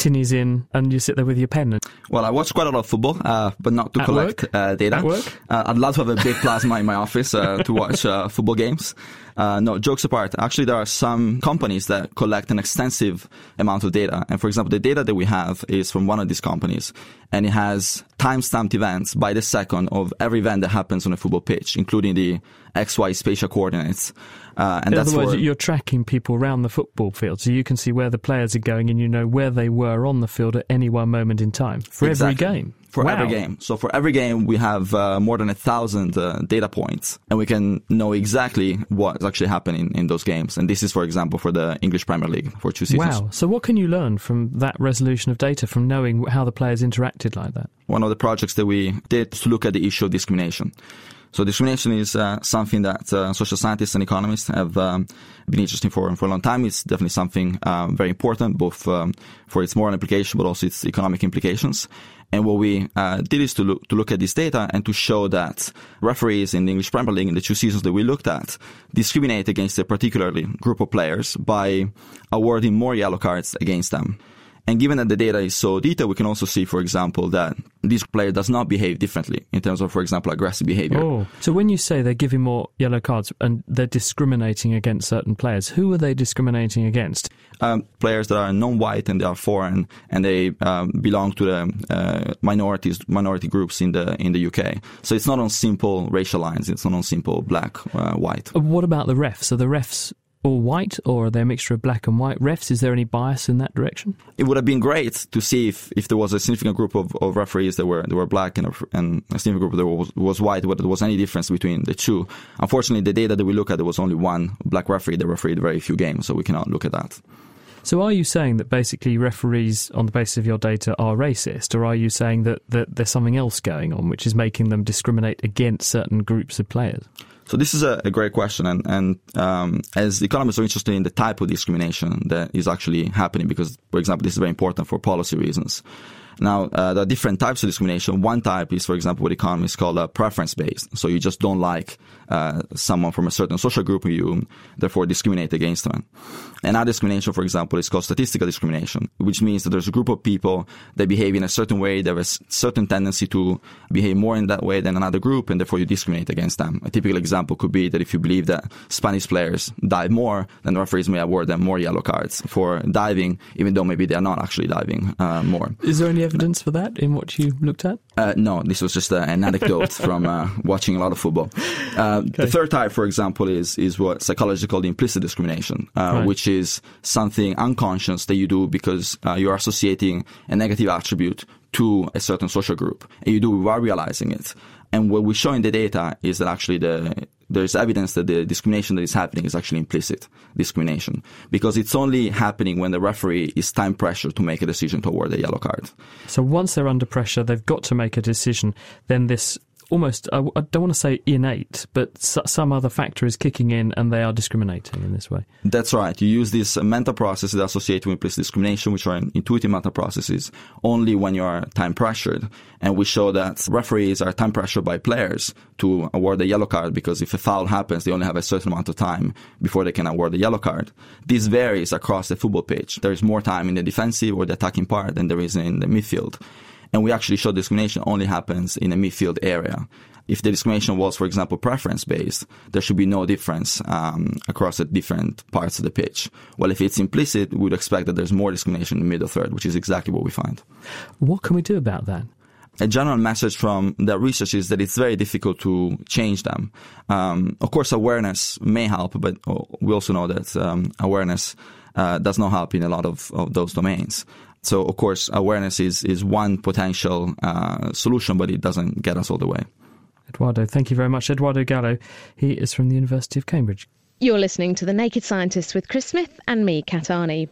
Tinnies in and you sit there with your pen? Well, I watch quite a lot of football, uh, but not to At collect work? uh, data. At work? Uh, I'd love to have a big plasma in my office uh, to watch uh, football games. Uh, no, jokes apart. Actually, there are some companies that collect an extensive amount of data. And for example, the data that we have is from one of these companies, and it has time-stamped events by the second of every event that happens on a football pitch, including the XY spatial coordinates. Uh, and in that's other words, you're tracking people around the football field, so you can see where the players are going, and you know where they were on the field at any one moment in time for Exactly. every game. For Wow. every game. So for every game, we have uh, more than a thousand uh, data points, and we can know exactly what is actually happening in those games. And this is, for example, for the English Premier League for two seasons. Wow. So what can you learn from that resolution of data, from knowing how the players interacted like that? One of the projects that we did to look at the issue of discrimination. So discrimination is uh, something that uh, social scientists and economists have um, been interested for for a long time. It's definitely something um, very important, both um, for its moral implication, but also its economic implications. And what we uh, did is to look to look at this data and to show that referees in the English Premier League in the two seasons that we looked at discriminate against a particularly group of players by awarding more yellow cards against them. And given that the data is so detailed, we can also see, for example, that this player does not behave differently in terms of, for example, aggressive behavior. Oh, so when you say they're giving more yellow cards and they're discriminating against certain players, who are they discriminating against? Um, players that are non-white and they are foreign and they um, belong to the uh, minorities, minority groups in the in the UK. So it's not on simple racial lines. It's not on simple black, uh, white. Uh, What about the refs? Are the refs all white or are they a mixture of black and white refs? Is there any bias in that direction? It would have been great to see if, if there was a significant group of, of referees that were that were black and, a- and a significant group that was, was white, whether there was any difference between the two. Unfortunately, the data that we look at, there was only one black referee that refereed very few games, so we cannot look at that. So are you saying that basically referees on the basis of your data are racist or are you saying that, that there's something else going on which is making them discriminate against certain groups of players? So this is a, a great question, and, and um, as economists are interested in the type of discrimination that is actually happening, because, for example, this is very important for policy reasons. Now, uh, there are different types of discrimination. One type is, for example, what economists call a preference-based. So you just don't like uh, someone from a certain social group, you therefore discriminate against them. And Another discrimination, for example, is called statistical discrimination, which means that there's a group of people that behave in a certain way, they have a certain tendency to behave more in that way than another group, and therefore you discriminate against them. A typical example could be that if you believe that Spanish players dive more, then the referees may award them more yellow cards for diving, even though maybe they are not actually diving uh, more. Is there any evidence for that in what you looked at? Uh, no, this was just uh, an anecdote *laughs* from uh, watching a lot of football. Uh, The third type, for example, is is what psychologists call the implicit discrimination, uh, Right. which is something unconscious that you do because uh, you are associating a negative attribute to a certain social group, and you do it without realizing it. And what we show in the data is that actually the there's evidence that the discrimination that is happening is actually implicit discrimination because it's only happening when the referee is time pressured to make a decision to award a yellow card. So once they're under pressure, they've got to make a decision. Then this almost, I I don't want to say innate, but s- some other factor is kicking in and they are discriminating in this way. That's right. You use these mental processes associated with implicit discrimination, which are intuitive mental processes, only when you are time pressured. And we show that referees are time pressured by players to award a yellow card because if a foul happens, they only have a certain amount of time before they can award a yellow card. This varies across the football pitch. There is more time in the defensive or the attacking part than there is in the midfield. And we actually show discrimination only happens in the midfield area. If the discrimination was, for example, preference based, there should be no difference um, across the different parts of the pitch. Well, if it's implicit, we would expect that there's more discrimination in the middle third, which is exactly what we find. What can we do about that? A general message from the research is that it's very difficult to change them. Um, of course, awareness may help, but uh, we also know that um, awareness uh, does not help in a lot of, of those domains. So, of course, awareness is, is one potential uh, solution, but it doesn't get us all the way. Edoardo, thank you very much. Edoardo Gallo, he is from the University of Cambridge. You're listening to The Naked Scientist with Chris Smith and me, Kat Arney.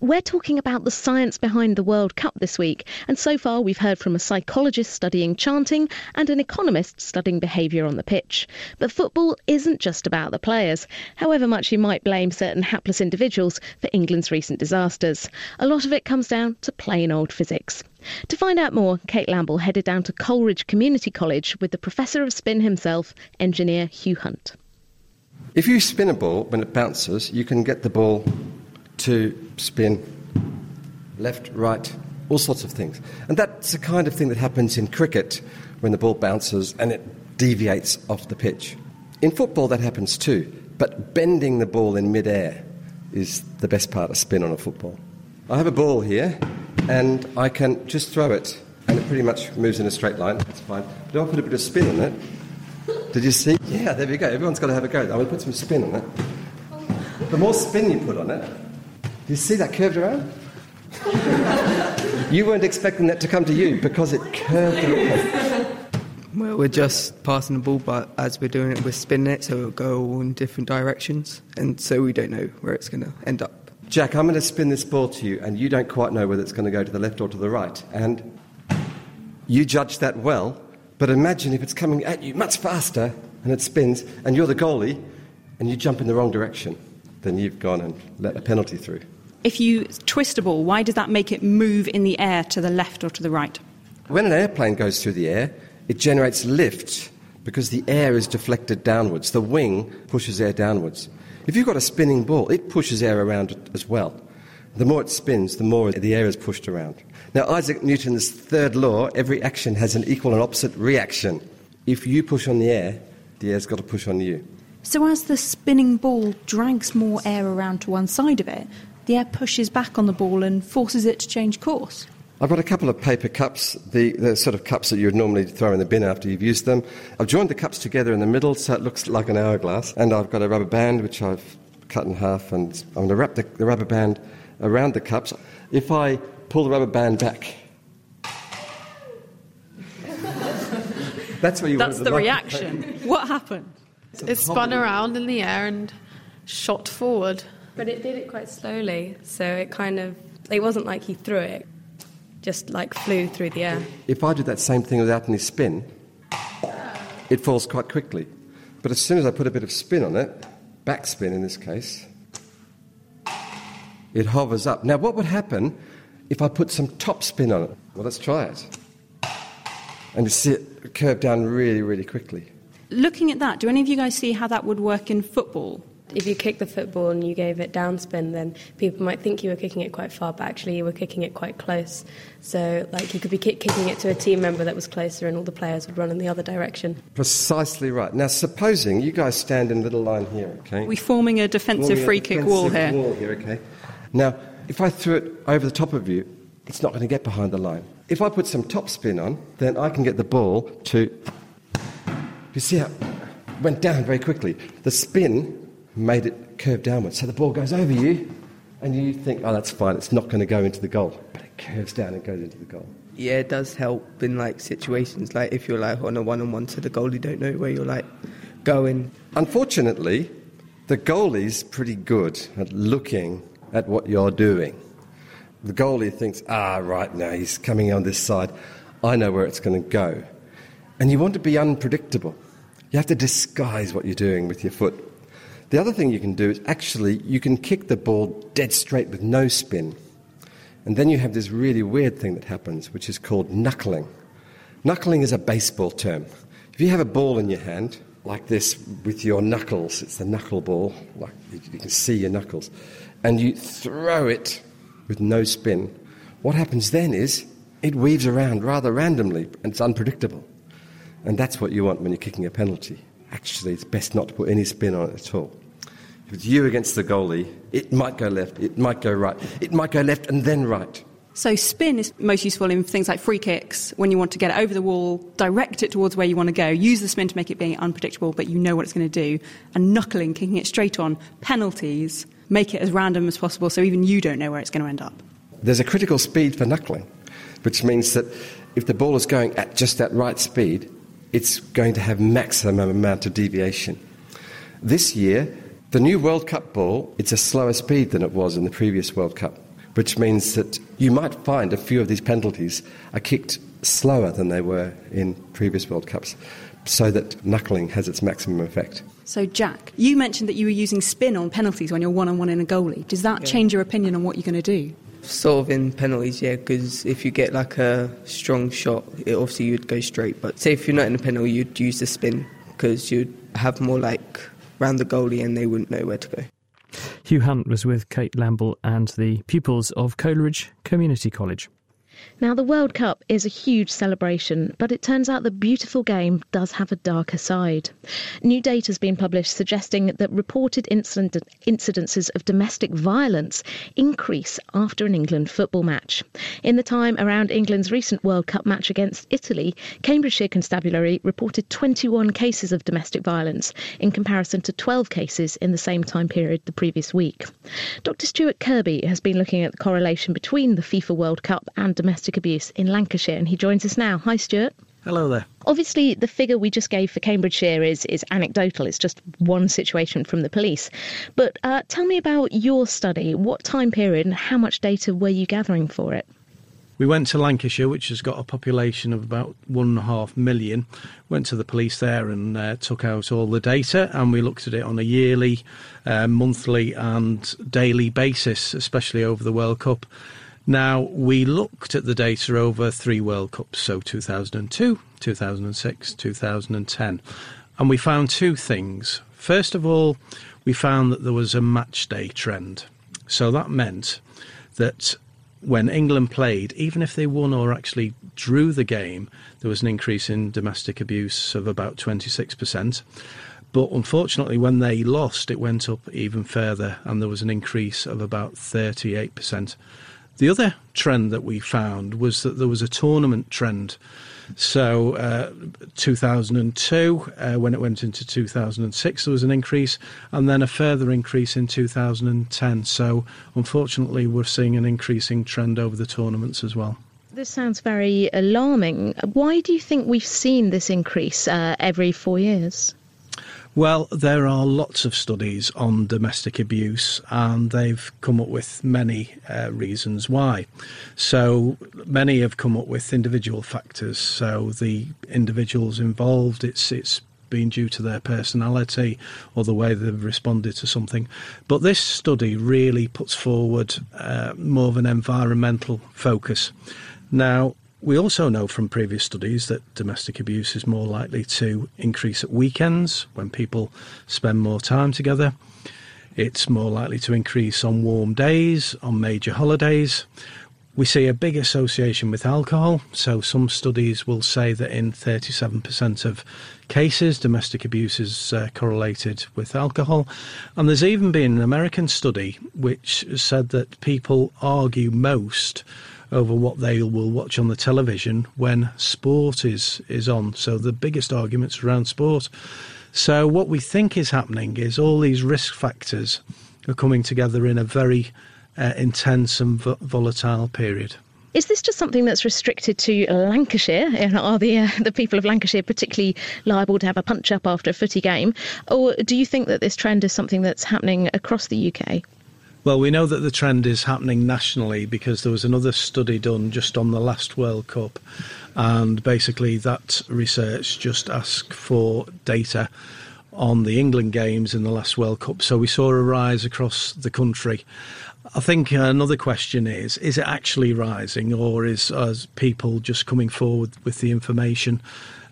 We're talking about the science behind the World Cup this week, and so far we've heard from a psychologist studying chanting and an economist studying behaviour on the pitch. But football isn't just about the players, however much you might blame certain hapless individuals for England's recent disasters. A lot of it comes down to plain old physics. To find out more, Kate Lamble headed down to Coleridge Community College with the Professor of Spin himself, engineer Hugh Hunt. If you spin a ball when it bounces, you can get the ball to spin left, right, all sorts of things. And that's the kind of thing that happens in cricket when the ball bounces and it deviates off the pitch. In football, that happens too, but bending the ball in midair is the best part of spin on a football. I have a ball here, and I can just throw it, and it pretty much moves in a straight line. That's fine. But I'll put a bit of spin on it. Did you see? Yeah, there we go. Everyone's got to have a go. Going to put some spin on it. The more spin you put on it, do you see that curved around? you weren't expecting that to come to you because it curved around. Well, we're just passing the ball, but as we're doing it, we're spinning it, so it'll go all in different directions, and so we don't know where it's going to end up. Jack, I'm going to spin this ball to you, and you don't quite know whether it's going to go to the left or to the right. And you judge that well, but imagine if it's coming at you much faster and it spins, and you're the goalie, and you jump in the wrong direction. Then you've gone and let a penalty through if you twist a ball, why does that make it move in the air to the left or to the right? When an airplane goes through the air, it generates lift because the air is deflected downwards. The wing pushes air downwards. If you've got a spinning ball, it pushes air around as well. The more it spins, the more the air is pushed around. Now, Isaac Newton's third law every action has an equal and opposite reaction. If you push on the air, the air's got to push on you. So, as the spinning ball drags more air around to one side of it, the air pushes back on the ball and forces it to change course. I've got a couple of paper cups, the, the, sort of cups that you'd normally throw in the bin after you've used them. I've joined the cups together in the middle so it looks like an hourglass, and I've got a rubber band which I've cut in half, and I'm going to wrap the, the rubber band around the cups. If I pull the rubber band back, that's where you That's the, That's the reaction. *laughs* what happened? It spun around in the air and shot forward. But it did it quite slowly, so it kind of it wasn't like he threw it, just like flew through the air. If I do that same thing without any spin, it falls quite quickly. But as soon as I put a bit of spin on it, backspin in this case, it hovers up. Now, what would happen if I put some top spin on it? Well, let's try it. And you see it curve down really, really quickly. Looking at that, do any of you guys see how that would work in football? If you kick the football and you gave it downspin, then people might think you were kicking it quite far, but actually you were kicking it quite close. So, like, you could be kick- kicking it to a team member that was closer, and all the players would run in the other direction. Precisely right. Now, supposing you guys stand in a little line here, okay? We're forming a defensive forming free a kick wall here. wall here, okay? Now, if I threw it over the top of you, it's not going to get behind the line. If I put some top spin on, then I can get the ball to. You see how it went down very quickly. The spin made it curve downwards. So the ball goes over you, and you think, oh, that's fine, it's not going to go into the goal. But it curves down and goes into the goal. Yeah, it does help in like situations like if you're like on a one-on-one to the goal, you don't know where you're like going. Unfortunately, the goalie's pretty good at looking at what you're doing. The goalie thinks, ah, right now he's coming on this side. I know where it's going to go. And you want to be unpredictable. You have to disguise what you're doing with your foot the other thing you can do is actually you can kick the ball dead straight with no spin. And then you have this really weird thing that happens, which is called knuckling. Knuckling is a baseball term. If you have a ball in your hand, like this, with your knuckles, it's the knuckle ball, like you can see your knuckles, and you throw it with no spin, what happens then is it weaves around rather randomly and it's unpredictable. And that's what you want when you're kicking a penalty actually it's best not to put any spin on it at all. If it's you against the goalie, it might go left, it might go right, it might go left and then right. So spin is most useful in things like free kicks when you want to get it over the wall, direct it towards where you want to go, use the spin to make it be unpredictable, but you know what it's going to do, and knuckling, kicking it straight on, penalties, make it as random as possible so even you don't know where it's going to end up. There's a critical speed for knuckling, which means that if the ball is going at just that right speed, it's going to have maximum amount of deviation. This year, the new World Cup ball, it's a slower speed than it was in the previous World Cup, which means that you might find a few of these penalties are kicked slower than they were in previous World Cups, so that knuckling has its maximum effect. So, Jack, you mentioned that you were using spin on penalties when you're one on one in a goalie. Does that Yeah. change your opinion on what you're going to do? Sort of in penalties, yeah, because if you get like a strong shot, it obviously you'd go straight. But say if you're not in a penalty, you'd use the spin because you'd have more like round the goalie and they wouldn't know where to go. Hugh Hunt was with Kate Lamble and the pupils of Coleridge Community College. Now, the World Cup is a huge celebration, but it turns out the beautiful game does have a darker side. New data has been published suggesting that reported incident, incidences of domestic violence increase after an England football match. In the time around England's recent World Cup match against Italy, Cambridgeshire Constabulary reported 21 cases of domestic violence in comparison to 12 cases in the same time period the previous week. Dr. Stuart Kirby has been looking at the correlation between the FIFA World Cup and domestic abuse in Lancashire, and he joins us now. Hi, Stuart. Hello there. Obviously, the figure we just gave for Cambridgeshire is, is anecdotal. It's just one situation from the police. But uh, tell me about your study. What time period and how much data were you gathering for it? We went to Lancashire, which has got a population of about one and a half million. Went to the police there and uh, took out all the data, and we looked at it on a yearly, uh, monthly, and daily basis, especially over the World Cup. Now, we looked at the data over three World Cups, so 2002, 2006, 2010, and we found two things. First of all, we found that there was a match day trend. So that meant that when England played, even if they won or actually drew the game, there was an increase in domestic abuse of about 26%. But unfortunately, when they lost, it went up even further, and there was an increase of about 38%. The other trend that we found was that there was a tournament trend. So, uh, 2002, uh, when it went into 2006, there was an increase, and then a further increase in 2010. So, unfortunately, we're seeing an increasing trend over the tournaments as well. This sounds very alarming. Why do you think we've seen this increase uh, every four years? Well, there are lots of studies on domestic abuse, and they've come up with many uh, reasons why. So, many have come up with individual factors. So, the individuals involved, it's it's been due to their personality or the way they've responded to something. But this study really puts forward uh, more of an environmental focus. Now, we also know from previous studies that domestic abuse is more likely to increase at weekends when people spend more time together. It's more likely to increase on warm days, on major holidays. We see a big association with alcohol, so some studies will say that in 37% of cases, domestic abuse is uh, correlated with alcohol. And there's even been an American study which said that people argue most over what they will watch on the television when sport is, is on. So the biggest arguments around sport. So what we think is happening is all these risk factors are coming together in a very uh, intense and vo- volatile period. Is this just something that's restricted to Lancashire? Are the uh, the people of Lancashire particularly liable to have a punch up after a footy game, or do you think that this trend is something that's happening across the UK? Well, we know that the trend is happening nationally because there was another study done just on the last World Cup, and basically that research just asked for data on the England games in the last World Cup. So we saw a rise across the country. I think another question is is it actually rising, or is as people just coming forward with the information?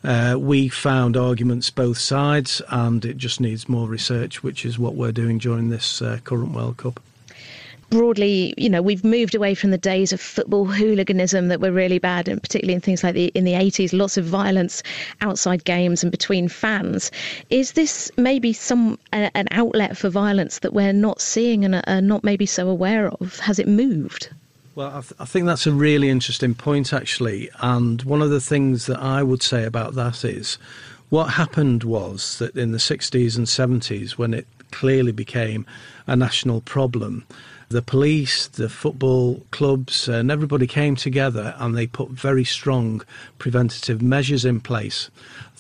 Uh, we found arguments both sides, and it just needs more research, which is what we're doing during this uh, current World Cup broadly, you know, we've moved away from the days of football hooliganism that were really bad, and particularly in things like the in the 80s, lots of violence outside games and between fans. Is this maybe some uh, an outlet for violence that we're not seeing and are not maybe so aware of? Has it moved? Well, I, th- I, think that's a really interesting point, actually. And one of the things that I would say about that is what happened was that in the 60s and 70s, when it clearly became a national problem, The police, the football clubs, and everybody came together and they put very strong preventative measures in place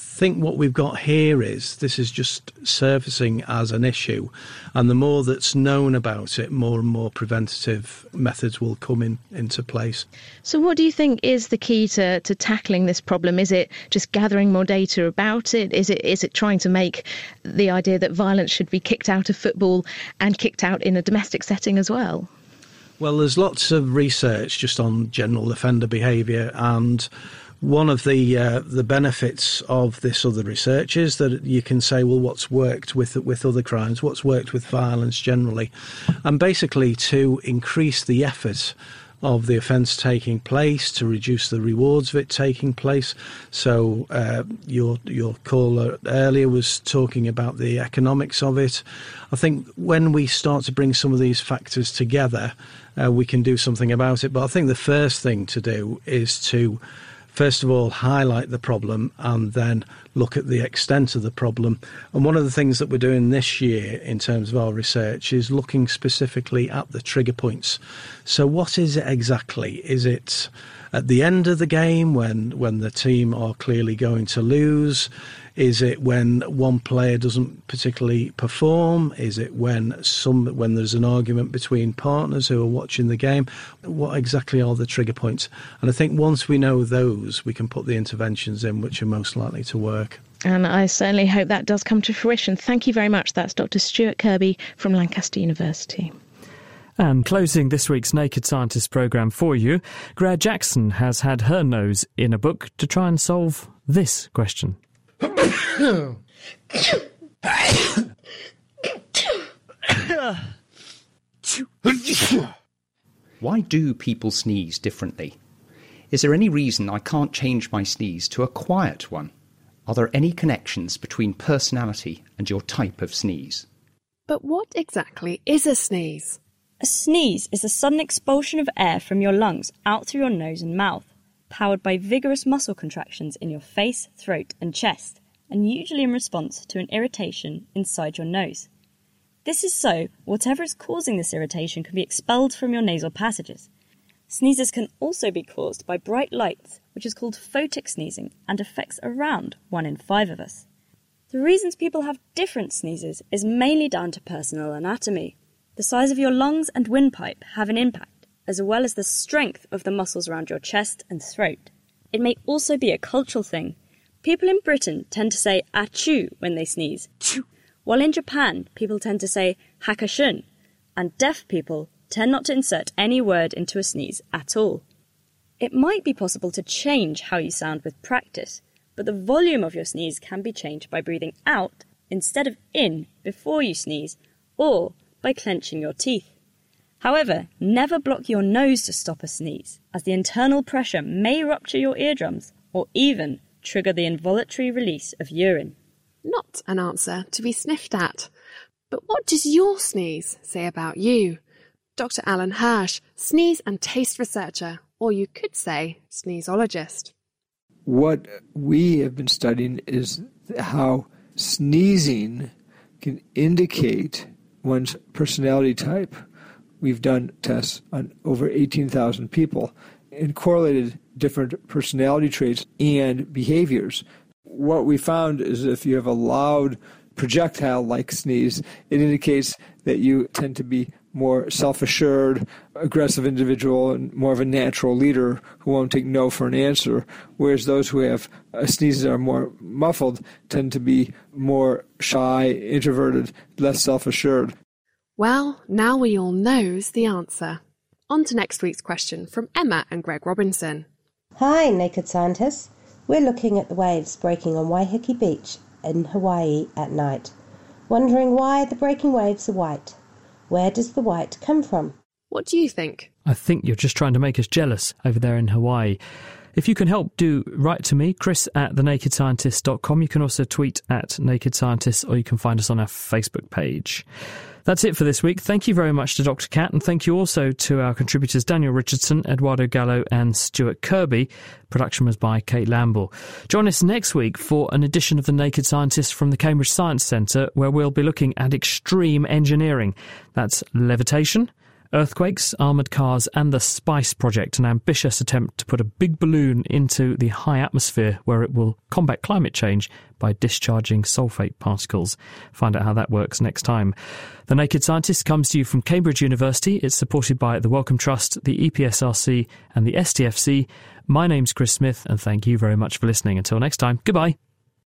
think what we've got here is this is just surfacing as an issue, and the more that's known about it, more and more preventative methods will come in into place. So, what do you think is the key to, to tackling this problem? Is it just gathering more data about it? Is it is it trying to make the idea that violence should be kicked out of football and kicked out in a domestic setting as well? Well, there's lots of research just on general offender behaviour and one of the uh, the benefits of this other research is that you can say, well, what's worked with with other crimes, what's worked with violence generally, and basically to increase the effort of the offence taking place, to reduce the rewards of it taking place. So uh, your your caller earlier was talking about the economics of it. I think when we start to bring some of these factors together, uh, we can do something about it. But I think the first thing to do is to first of all highlight the problem and then look at the extent of the problem. And one of the things that we're doing this year in terms of our research is looking specifically at the trigger points. So, what is it exactly? Is it at the end of the game when, when the team are clearly going to lose? Is it when one player doesn't particularly perform? Is it when some when there's an argument between partners who are watching the game? What exactly are the trigger points? And I think once we know those, we can put the interventions in which are most likely to work. And I certainly hope that does come to fruition. Thank you very much. That's Dr. Stuart Kirby from Lancaster University. And closing this week's Naked Scientist programme for you, Greer Jackson has had her nose in a book to try and solve this question. Why do people sneeze differently? Is there any reason I can't change my sneeze to a quiet one? Are there any connections between personality and your type of sneeze? But what exactly is a sneeze? A sneeze is a sudden expulsion of air from your lungs out through your nose and mouth, powered by vigorous muscle contractions in your face, throat, and chest and usually in response to an irritation inside your nose. This is so whatever is causing this irritation can be expelled from your nasal passages. Sneezes can also be caused by bright lights, which is called photic sneezing and affects around one in five of us. The reasons people have different sneezes is mainly down to personal anatomy. The size of your lungs and windpipe have an impact, as well as the strength of the muscles around your chest and throat. It may also be a cultural thing, People in Britain tend to say achoo when they sneeze, while in Japan people tend to say hakashun, and deaf people tend not to insert any word into a sneeze at all. It might be possible to change how you sound with practice, but the volume of your sneeze can be changed by breathing out instead of in before you sneeze, or by clenching your teeth. However, never block your nose to stop a sneeze, as the internal pressure may rupture your eardrums or even trigger the involuntary release of urine. Not an answer to be sniffed at. But what does your sneeze say about you? Dr. Alan Hirsch, sneeze and taste researcher, or you could say sneezologist. What we have been studying is how sneezing can indicate one's personality type. We've done tests on over 18,000 people and correlated different personality traits and behaviors. What we found is if you have a loud projectile like sneeze, it indicates that you tend to be more self assured, aggressive individual, and more of a natural leader who won't take no for an answer. Whereas those who have uh, sneezes that are more muffled tend to be more shy, introverted, less self assured. Well, now we all knows the answer. On to next week's question from Emma and Greg Robinson. Hi, Naked Scientists. We're looking at the waves breaking on Waikiki Beach in Hawaii at night, wondering why the breaking waves are white. Where does the white come from? What do you think? I think you're just trying to make us jealous over there in Hawaii. If you can help, do write to me, chris at thenakedscientist.com. You can also tweet at Naked Scientists or you can find us on our Facebook page. That's it for this week. Thank you very much to Dr. Kat, and thank you also to our contributors Daniel Richardson, Edoardo Gallo, and Stuart Kirby. Production was by Kate Lamble. Join us next week for an edition of The Naked Scientist from the Cambridge Science Centre, where we'll be looking at extreme engineering. That's levitation Earthquakes, armoured cars, and the SPICE project, an ambitious attempt to put a big balloon into the high atmosphere where it will combat climate change by discharging sulfate particles. Find out how that works next time. The Naked Scientist comes to you from Cambridge University. It's supported by the Wellcome Trust, the EPSRC, and the STFC. My name's Chris Smith, and thank you very much for listening. Until next time, goodbye.